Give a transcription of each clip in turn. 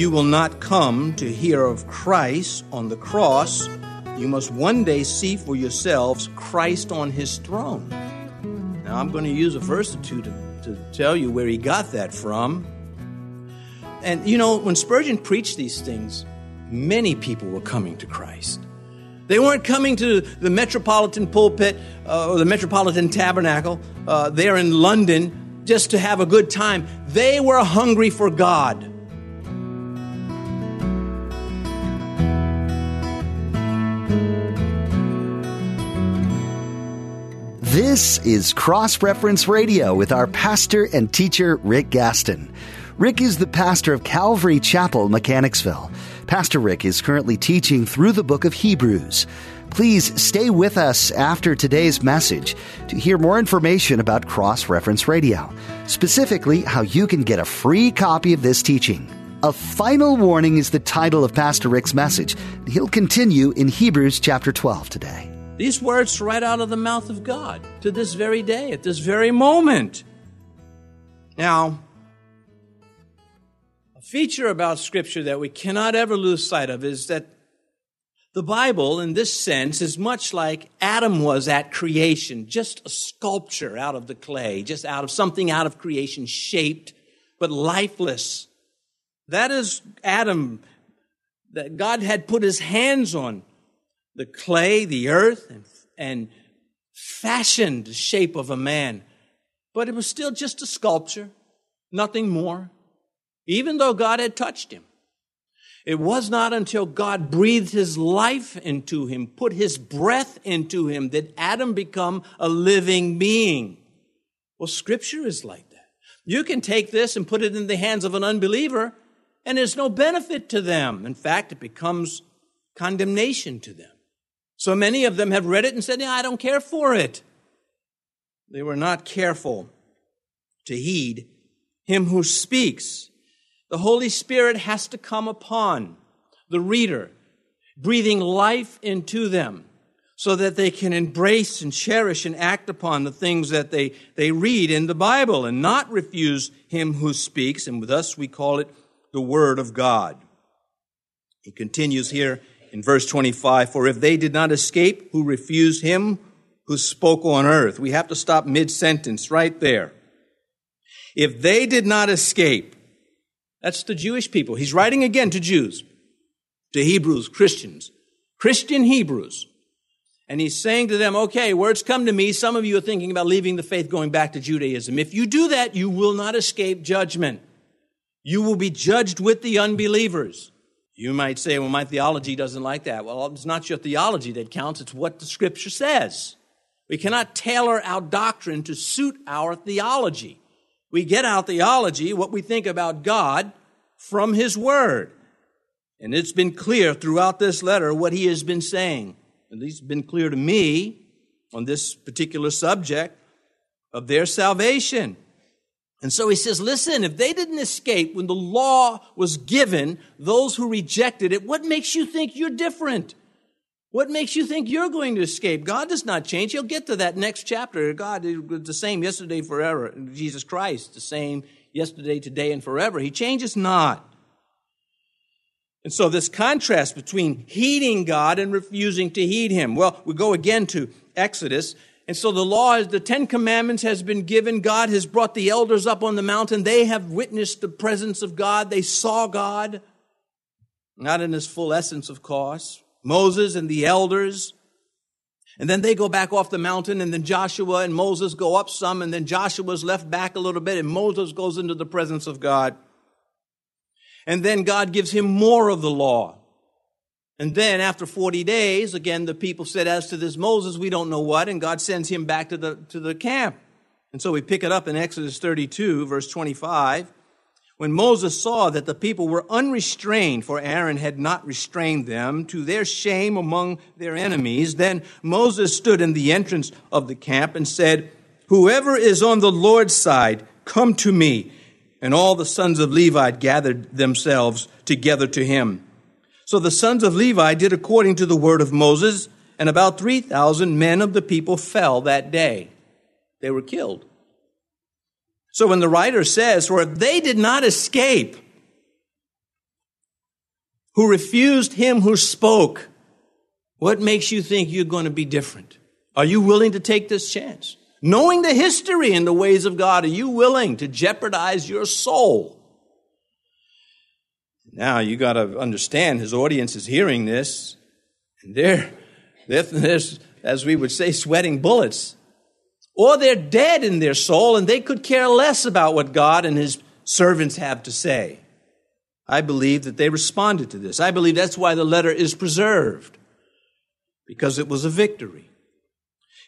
you will not come to hear of Christ on the cross, you must one day see for yourselves Christ on his throne. Now, I'm going to use a verse or two to, to tell you where he got that from. And you know, when Spurgeon preached these things, many people were coming to Christ. They weren't coming to the metropolitan pulpit uh, or the metropolitan tabernacle uh, there in London just to have a good time. They were hungry for God. This is Cross Reference Radio with our pastor and teacher, Rick Gaston. Rick is the pastor of Calvary Chapel, Mechanicsville. Pastor Rick is currently teaching through the book of Hebrews. Please stay with us after today's message to hear more information about Cross Reference Radio, specifically how you can get a free copy of this teaching. A final warning is the title of Pastor Rick's message. He'll continue in Hebrews chapter 12 today. These words right out of the mouth of God to this very day, at this very moment. Now, a feature about Scripture that we cannot ever lose sight of is that the Bible, in this sense, is much like Adam was at creation, just a sculpture out of the clay, just out of something out of creation, shaped but lifeless. That is Adam that God had put his hands on the clay, the earth, and, and fashioned the shape of a man. But it was still just a sculpture, nothing more, even though God had touched him. It was not until God breathed his life into him, put his breath into him, that Adam become a living being. Well, scripture is like that. You can take this and put it in the hands of an unbeliever, and there's no benefit to them. In fact, it becomes condemnation to them. So many of them have read it and said, yeah, I don't care for it. They were not careful to heed him who speaks. The Holy Spirit has to come upon the reader, breathing life into them so that they can embrace and cherish and act upon the things that they, they read in the Bible and not refuse him who speaks. And with us, we call it the Word of God. He continues here in verse 25, for if they did not escape who refused him who spoke on earth. We have to stop mid sentence right there. If they did not escape, that's the Jewish people. He's writing again to Jews, to Hebrews, Christians, Christian Hebrews. And he's saying to them, okay, words come to me. Some of you are thinking about leaving the faith, going back to Judaism. If you do that, you will not escape judgment. You will be judged with the unbelievers. You might say, well, my theology doesn't like that. Well, it's not your theology that counts, it's what the scripture says. We cannot tailor our doctrine to suit our theology. We get our theology, what we think about God, from His Word. And it's been clear throughout this letter what He has been saying. At least been clear to me on this particular subject of their salvation. And so he says, listen, if they didn't escape when the law was given, those who rejected it, what makes you think you're different? What makes you think you're going to escape? God does not change. He'll get to that next chapter. God is the same yesterday, forever. Jesus Christ, the same yesterday, today, and forever. He changes not. And so this contrast between heeding God and refusing to heed Him. Well, we go again to Exodus and so the law is the Ten Commandments has been given. God has brought the elders up on the mountain. They have witnessed the presence of God. They saw God. Not in his full essence, of course. Moses and the elders. And then they go back off the mountain, and then Joshua and Moses go up some, and then Joshua's left back a little bit, and Moses goes into the presence of God. And then God gives him more of the law. And then after 40 days, again, the people said, as to this Moses, we don't know what, and God sends him back to the, to the camp. And so we pick it up in Exodus 32, verse 25. When Moses saw that the people were unrestrained, for Aaron had not restrained them, to their shame among their enemies, then Moses stood in the entrance of the camp and said, Whoever is on the Lord's side, come to me. And all the sons of Levi gathered themselves together to him. So the sons of Levi did according to the word of Moses, and about 3,000 men of the people fell that day. They were killed. So when the writer says, For if they did not escape, who refused him who spoke, what makes you think you're going to be different? Are you willing to take this chance? Knowing the history and the ways of God, are you willing to jeopardize your soul? Now you got to understand his audience is hearing this, and they're, they're, they're, as we would say, sweating bullets. Or they're dead in their soul and they could care less about what God and his servants have to say. I believe that they responded to this. I believe that's why the letter is preserved, because it was a victory.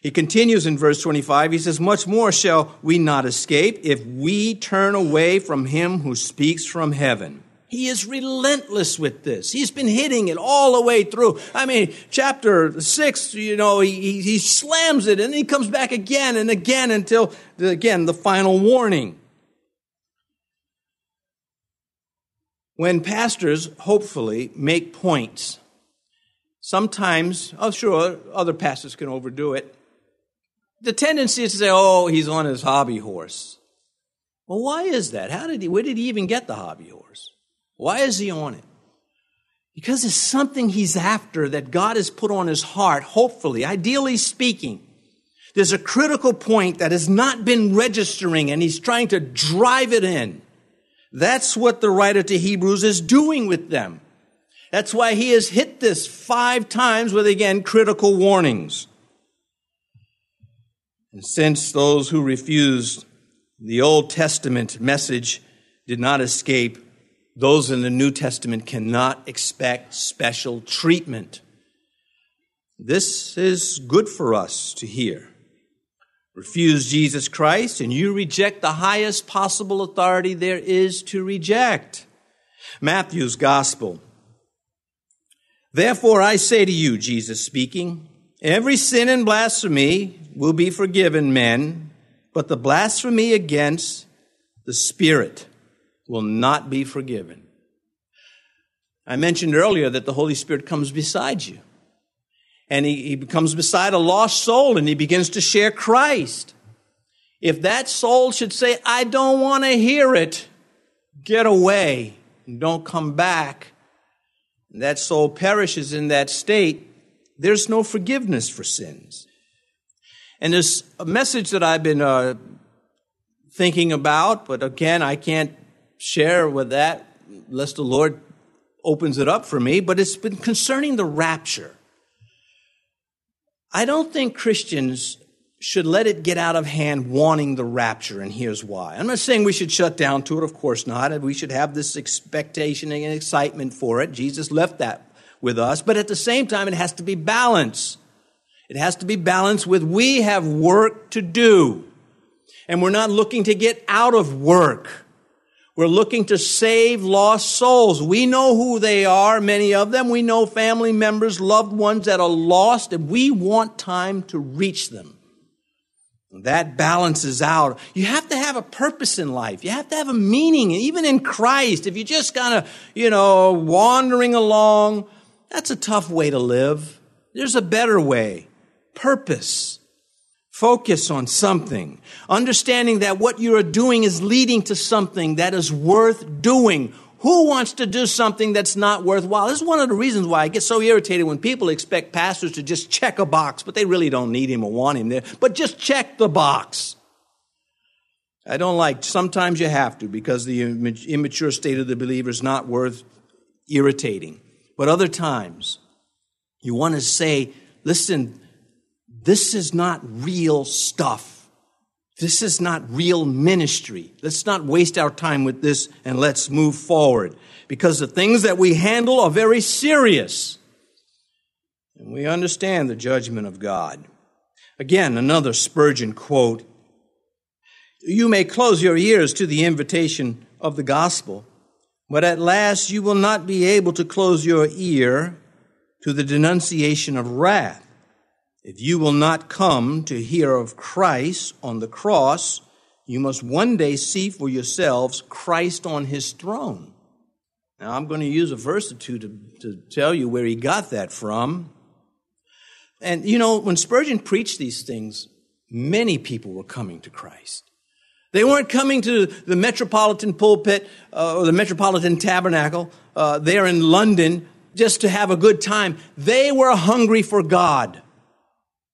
He continues in verse 25. He says, Much more shall we not escape if we turn away from him who speaks from heaven. He is relentless with this. He's been hitting it all the way through. I mean, chapter six, you know, he, he slams it and he comes back again and again until, again, the final warning. When pastors, hopefully, make points, sometimes, oh, sure, other pastors can overdo it the tendency is to say, oh, he's on his hobby horse. Well, why is that? How did he, where did he even get the hobby horse? Why is he on it? Because it's something he's after that God has put on his heart, hopefully, ideally speaking. There's a critical point that has not been registering and he's trying to drive it in. That's what the writer to Hebrews is doing with them. That's why he has hit this five times with, again, critical warnings. And since those who refused the Old Testament message did not escape, those in the New Testament cannot expect special treatment. This is good for us to hear. Refuse Jesus Christ, and you reject the highest possible authority there is to reject. Matthew's Gospel. Therefore, I say to you, Jesus speaking, every sin and blasphemy will be forgiven men, but the blasphemy against the Spirit will not be forgiven. I mentioned earlier that the Holy Spirit comes beside you. And he, he comes beside a lost soul and he begins to share Christ. If that soul should say, I don't want to hear it, get away and don't come back, and that soul perishes in that state, there's no forgiveness for sins. And there's a message that I've been uh, thinking about, but again, I can't share with that unless the Lord opens it up for me, but it's been concerning the rapture. I don't think Christians should let it get out of hand wanting the rapture, and here's why. I'm not saying we should shut down to it, of course not. We should have this expectation and excitement for it. Jesus left that with us, but at the same time, it has to be balanced. It has to be balanced with we have work to do. And we're not looking to get out of work. We're looking to save lost souls. We know who they are, many of them. We know family members, loved ones that are lost, and we want time to reach them. That balances out. You have to have a purpose in life. You have to have a meaning, even in Christ. If you're just kind of, you know, wandering along, that's a tough way to live. There's a better way purpose. Focus on something. Understanding that what you are doing is leading to something that is worth doing. Who wants to do something that's not worthwhile? This is one of the reasons why I get so irritated when people expect pastors to just check a box, but they really don't need him or want him there. But just check the box. I don't like, sometimes you have to because the immature state of the believer is not worth irritating. But other times, you want to say, listen, this is not real stuff. This is not real ministry. Let's not waste our time with this and let's move forward because the things that we handle are very serious. And we understand the judgment of God. Again, another Spurgeon quote You may close your ears to the invitation of the gospel, but at last you will not be able to close your ear to the denunciation of wrath. If you will not come to hear of Christ on the cross, you must one day see for yourselves Christ on his throne. Now, I'm going to use a verse or two to, to tell you where he got that from. And you know, when Spurgeon preached these things, many people were coming to Christ. They weren't coming to the metropolitan pulpit uh, or the metropolitan tabernacle uh, there in London just to have a good time. They were hungry for God.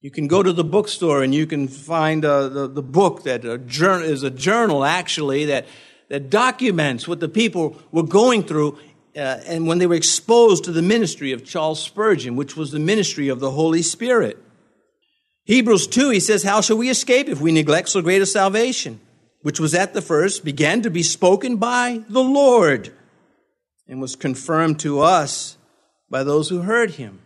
You can go to the bookstore and you can find uh, the, the book that a journal, is a journal actually that, that documents what the people were going through uh, and when they were exposed to the ministry of Charles Spurgeon, which was the ministry of the Holy Spirit. Hebrews 2, he says, How shall we escape if we neglect so great a salvation, which was at the first, began to be spoken by the Lord, and was confirmed to us by those who heard him?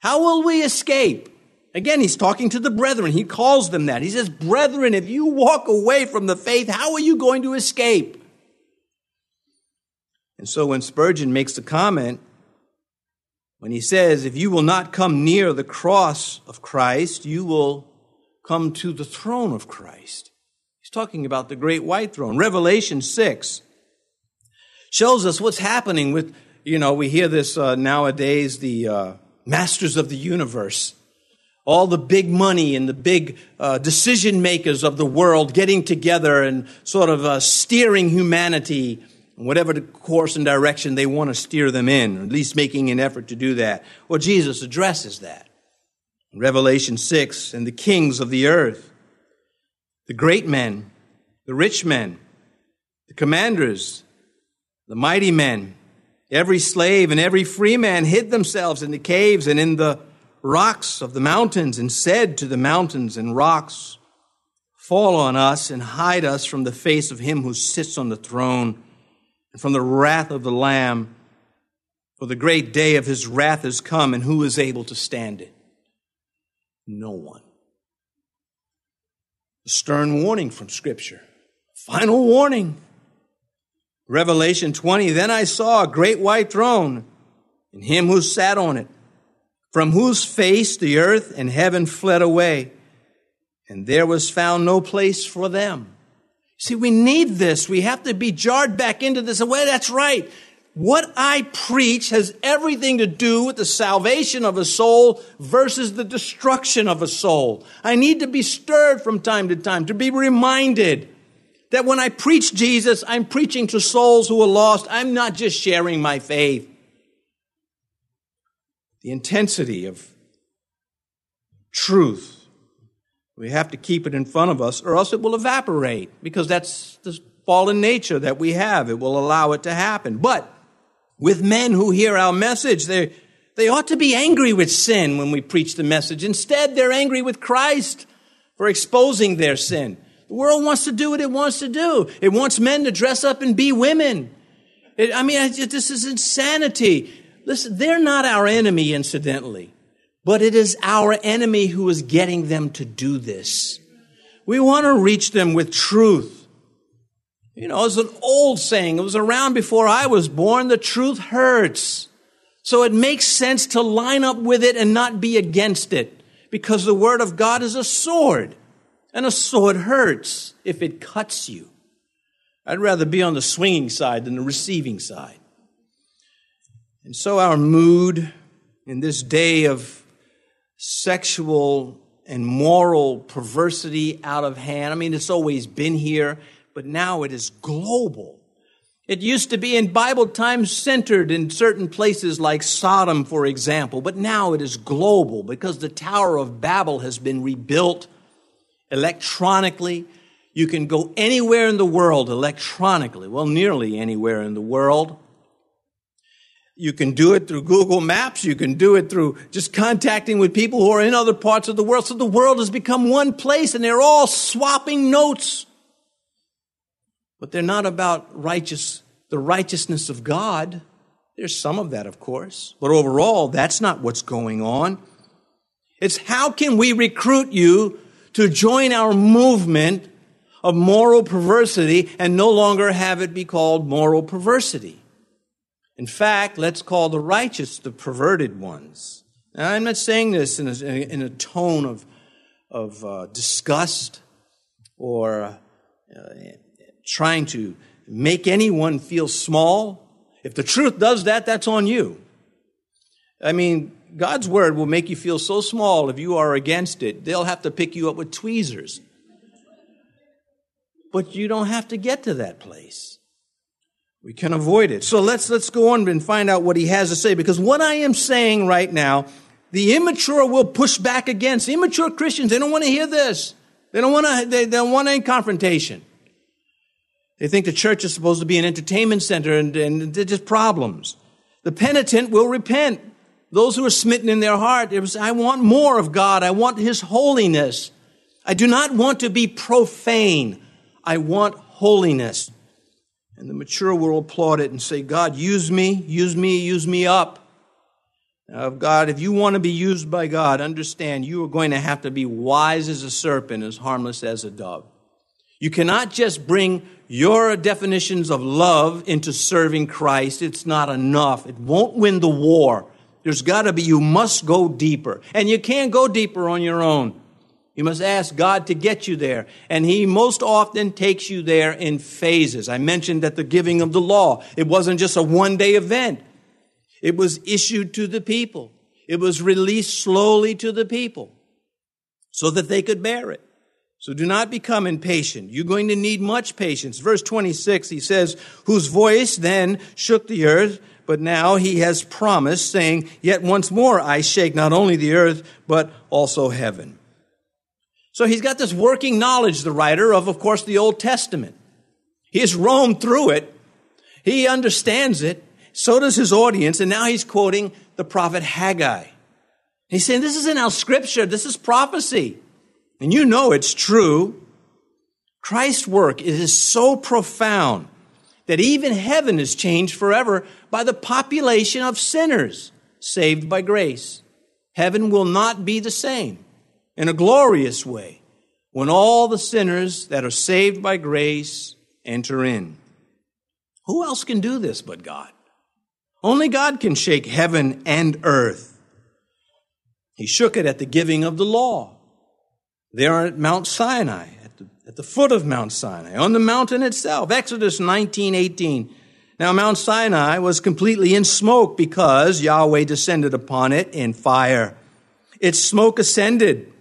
How will we escape? Again, he's talking to the brethren. He calls them that. He says, Brethren, if you walk away from the faith, how are you going to escape? And so when Spurgeon makes the comment, when he says, If you will not come near the cross of Christ, you will come to the throne of Christ. He's talking about the great white throne. Revelation 6 shows us what's happening with, you know, we hear this uh, nowadays, the uh, masters of the universe all the big money and the big uh, decision makers of the world getting together and sort of uh, steering humanity in whatever the course and direction they want to steer them in, or at least making an effort to do that. Well, Jesus addresses that. Revelation 6, and the kings of the earth, the great men, the rich men, the commanders, the mighty men, every slave and every free man hid themselves in the caves and in the rocks of the mountains and said to the mountains and rocks, Fall on us and hide us from the face of him who sits on the throne and from the wrath of the Lamb. For the great day of his wrath has come, and who is able to stand it? No one. A stern warning from Scripture. Final warning. Revelation 20 Then I saw a great white throne, and him who sat on it from whose face the earth and heaven fled away, and there was found no place for them. See, we need this. We have to be jarred back into this. Well, that's right. What I preach has everything to do with the salvation of a soul versus the destruction of a soul. I need to be stirred from time to time, to be reminded that when I preach Jesus, I'm preaching to souls who are lost. I'm not just sharing my faith the intensity of truth. We have to keep it in front of us, or else it will evaporate, because that's the fallen nature that we have. It will allow it to happen. But with men who hear our message, they, they ought to be angry with sin when we preach the message. Instead, they're angry with Christ for exposing their sin. The world wants to do what it wants to do. It wants men to dress up and be women. It, I mean, this is insanity. Listen, they're not our enemy, incidentally, but it is our enemy who is getting them to do this. We want to reach them with truth. You know, it's an old saying. It was around before I was born. The truth hurts. So it makes sense to line up with it and not be against it because the word of God is a sword and a sword hurts if it cuts you. I'd rather be on the swinging side than the receiving side. And so, our mood in this day of sexual and moral perversity out of hand, I mean, it's always been here, but now it is global. It used to be in Bible times centered in certain places like Sodom, for example, but now it is global because the Tower of Babel has been rebuilt electronically. You can go anywhere in the world electronically, well, nearly anywhere in the world. You can do it through Google Maps. You can do it through just contacting with people who are in other parts of the world. So the world has become one place and they're all swapping notes. But they're not about righteous, the righteousness of God. There's some of that, of course. But overall, that's not what's going on. It's how can we recruit you to join our movement of moral perversity and no longer have it be called moral perversity? In fact, let's call the righteous the perverted ones. Now, I'm not saying this in a, in a tone of, of uh, disgust or uh, trying to make anyone feel small. If the truth does that, that's on you. I mean, God's word will make you feel so small if you are against it, they'll have to pick you up with tweezers. but you don't have to get to that place. We can avoid it. So let's, let's go on and find out what he has to say, because what I am saying right now, the immature will push back against. Immature Christians, they don't want to hear this. They don't want to, they, they don't want any confrontation. They think the church is supposed to be an entertainment center and, and they're just problems. The penitent will repent. Those who are smitten in their heart, was, I want more of God. I want His holiness. I do not want to be profane. I want holiness. And the mature will applaud it and say, God, use me, use me, use me up. Now, God, if you want to be used by God, understand you are going to have to be wise as a serpent, as harmless as a dove. You cannot just bring your definitions of love into serving Christ. It's not enough. It won't win the war. There's got to be, you must go deeper. And you can't go deeper on your own. You must ask God to get you there. And He most often takes you there in phases. I mentioned that the giving of the law, it wasn't just a one day event. It was issued to the people. It was released slowly to the people so that they could bear it. So do not become impatient. You're going to need much patience. Verse 26, he says, whose voice then shook the earth, but now he has promised, saying, Yet once more I shake not only the earth, but also heaven. So he's got this working knowledge, the writer of, of course, the Old Testament. He has roamed through it. He understands it. So does his audience. And now he's quoting the prophet Haggai. He's saying, this isn't our scripture. This is prophecy. And you know it's true. Christ's work is so profound that even heaven is changed forever by the population of sinners saved by grace. Heaven will not be the same in a glorious way when all the sinners that are saved by grace enter in. Who else can do this but God? Only God can shake heaven and earth. He shook it at the giving of the law. There at Mount Sinai, at the, at the foot of Mount Sinai, on the mountain itself. Exodus 19, 18. Now Mount Sinai was completely in smoke because Yahweh descended upon it in fire. Its smoke ascended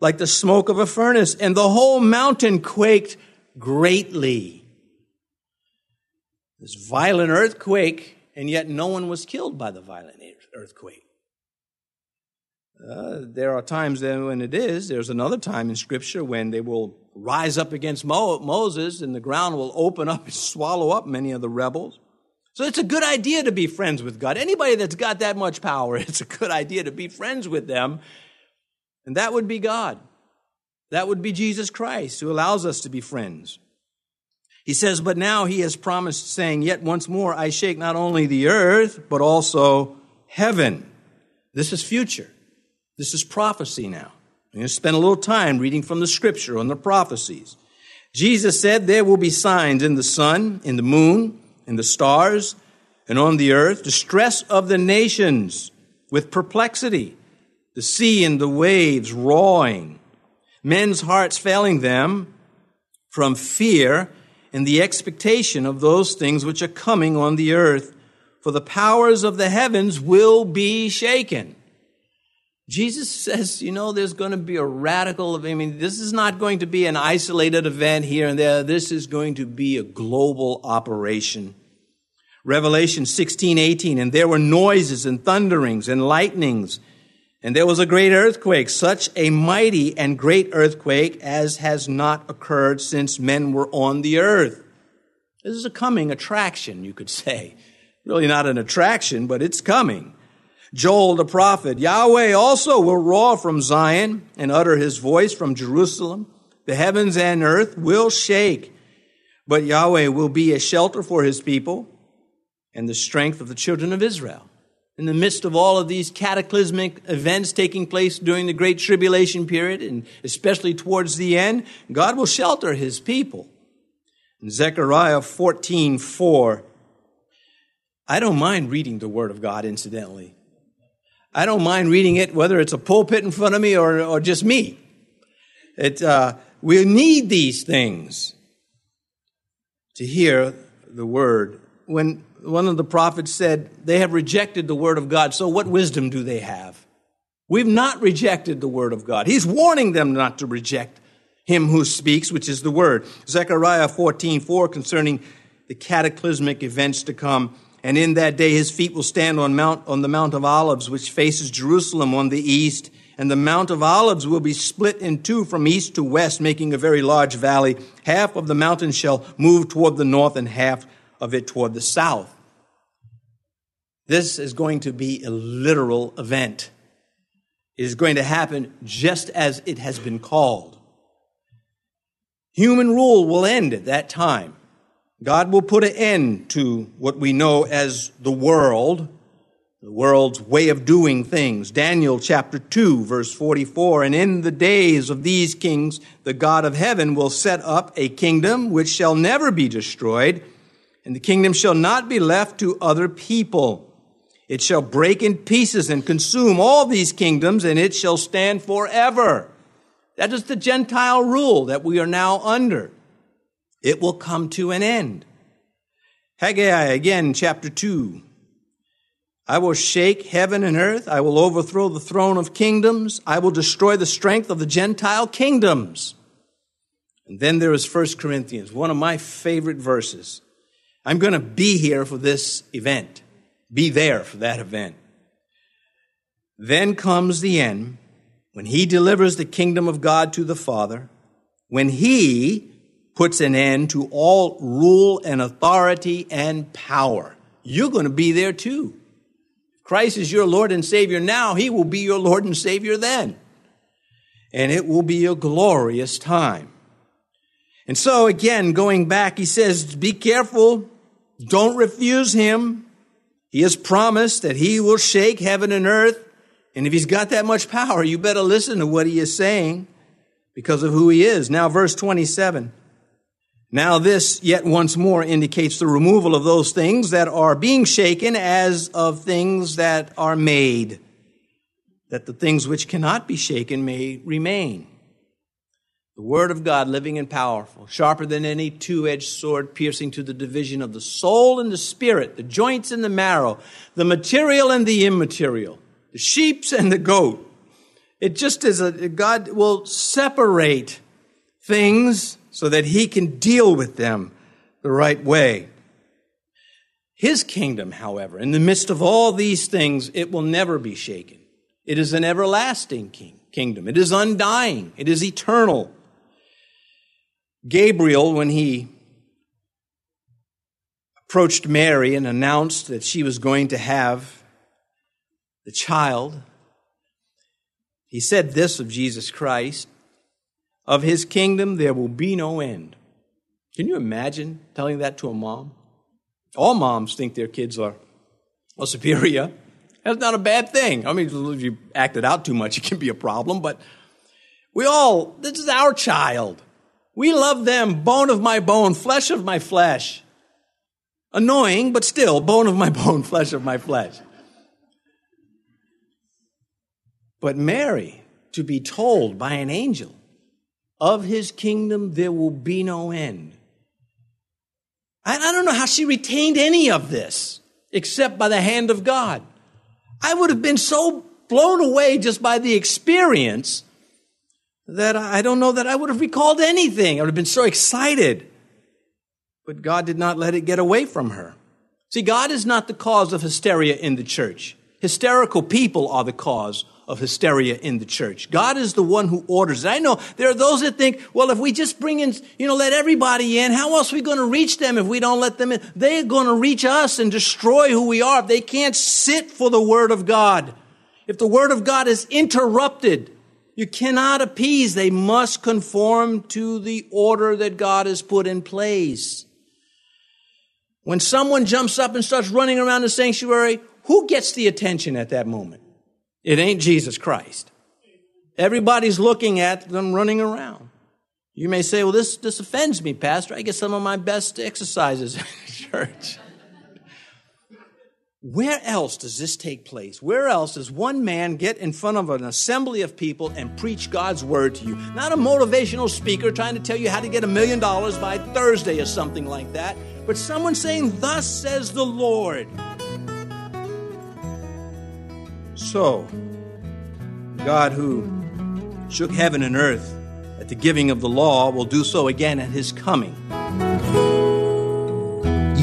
like the smoke of a furnace, and the whole mountain quaked greatly. This violent earthquake and yet no one was killed by the violent earthquake. Uh, there are times when it is. There's another time in Scripture when they will rise up against Mo- Moses and the ground will open up and swallow up many of the rebels. So it's a good idea to be friends with God. Anybody that's got that much power, it's a good idea to be friends with them. And that would be God. That would be Jesus Christ who allows us to be friends. He says, But now he has promised, saying, Yet once more I shake not only the earth, but also heaven. This is future. This is prophecy now. I'm going to spend a little time reading from the scripture on the prophecies. Jesus said, There will be signs in the sun, in the moon, in the stars, and on the earth, distress of the nations with perplexity, the sea and the waves roaring, men's hearts failing them from fear and the expectation of those things which are coming on the earth, for the powers of the heavens will be shaken. Jesus says, you know, there's going to be a radical, I mean, this is not going to be an isolated event here and there. This is going to be a global operation. Revelation 16, 18, and there were noises and thunderings and lightnings and there was a great earthquake, such a mighty and great earthquake as has not occurred since men were on the earth. This is a coming attraction, you could say. Really not an attraction, but it's coming. Joel the prophet, Yahweh also will roar from Zion and utter his voice from Jerusalem. The heavens and earth will shake, but Yahweh will be a shelter for his people and the strength of the children of Israel in the midst of all of these cataclysmic events taking place during the Great Tribulation period, and especially towards the end, God will shelter his people. In Zechariah 14 4, I don't mind reading the Word of God, incidentally. I don't mind reading it, whether it's a pulpit in front of me or, or just me. It, uh, we need these things to hear the Word. When one of the prophets said, They have rejected the word of God, so what wisdom do they have? We've not rejected the word of God. He's warning them not to reject him who speaks, which is the word. Zechariah 14, 4, concerning the cataclysmic events to come. And in that day his feet will stand on mount, on the Mount of Olives, which faces Jerusalem on the east. And the Mount of Olives will be split in two from east to west, making a very large valley. Half of the mountain shall move toward the north and half of it toward the south. This is going to be a literal event. It is going to happen just as it has been called. Human rule will end at that time. God will put an end to what we know as the world, the world's way of doing things. Daniel chapter 2, verse 44. And in the days of these kings, the God of heaven will set up a kingdom which shall never be destroyed, and the kingdom shall not be left to other people. It shall break in pieces and consume all these kingdoms, and it shall stand forever. That is the Gentile rule that we are now under. It will come to an end. Haggai again, chapter 2. I will shake heaven and earth. I will overthrow the throne of kingdoms. I will destroy the strength of the Gentile kingdoms. And then there is 1 Corinthians, one of my favorite verses. I'm going to be here for this event be there for that event. Then comes the end when he delivers the kingdom of God to the Father, when he puts an end to all rule and authority and power. You're going to be there too. Christ is your Lord and Savior now, he will be your Lord and Savior then. And it will be a glorious time. And so, again, going back, he says, Be careful, don't refuse him. He has promised that he will shake heaven and earth. And if he's got that much power, you better listen to what he is saying because of who he is. Now, verse 27. Now, this yet once more indicates the removal of those things that are being shaken as of things that are made, that the things which cannot be shaken may remain. The Word of God, living and powerful, sharper than any two edged sword, piercing to the division of the soul and the spirit, the joints and the marrow, the material and the immaterial, the sheep and the goat. It just is a, God will separate things so that He can deal with them the right way. His kingdom, however, in the midst of all these things, it will never be shaken. It is an everlasting king, kingdom. It is undying. It is eternal. Gabriel, when he approached Mary and announced that she was going to have the child, he said this of Jesus Christ Of his kingdom there will be no end. Can you imagine telling that to a mom? All moms think their kids are, are superior. That's not a bad thing. I mean, if you act it out too much, it can be a problem, but we all, this is our child. We love them, bone of my bone, flesh of my flesh. Annoying, but still, bone of my bone, flesh of my flesh. But Mary, to be told by an angel, of his kingdom there will be no end. I, don't know how she retained any of this except by the hand of God. I would have been so blown away just by the experience that I don't know that I would have recalled anything. I would have been so excited. But God did not let it get away from her. See, God is not the cause of hysteria in the church. Hysterical people are the cause of hysteria in the church. God is the one who orders it. I know there are those that think, well, if we just bring in, you know, let everybody in, how else are we going to reach them if we don't let them in? They're going to reach us and destroy who we are. They can't sit for the Word of God. If the Word of God is interrupted, you cannot appease. They must conform to the order that God has put in place. When someone jumps up and starts running around the sanctuary, who gets the attention at that moment? It ain't Jesus Christ. Everybody's looking at them running around. You may say, well, this, this offends me, Pastor. I get some of my best exercises in church. Where else does this take place? Where else does one man get in front of an assembly of people and preach God's word to you? Not a motivational speaker trying to tell you how to get a million dollars by Thursday or something like that, but someone saying, Thus says the Lord. So, God who shook heaven and earth at the giving of the law will do so again at his coming.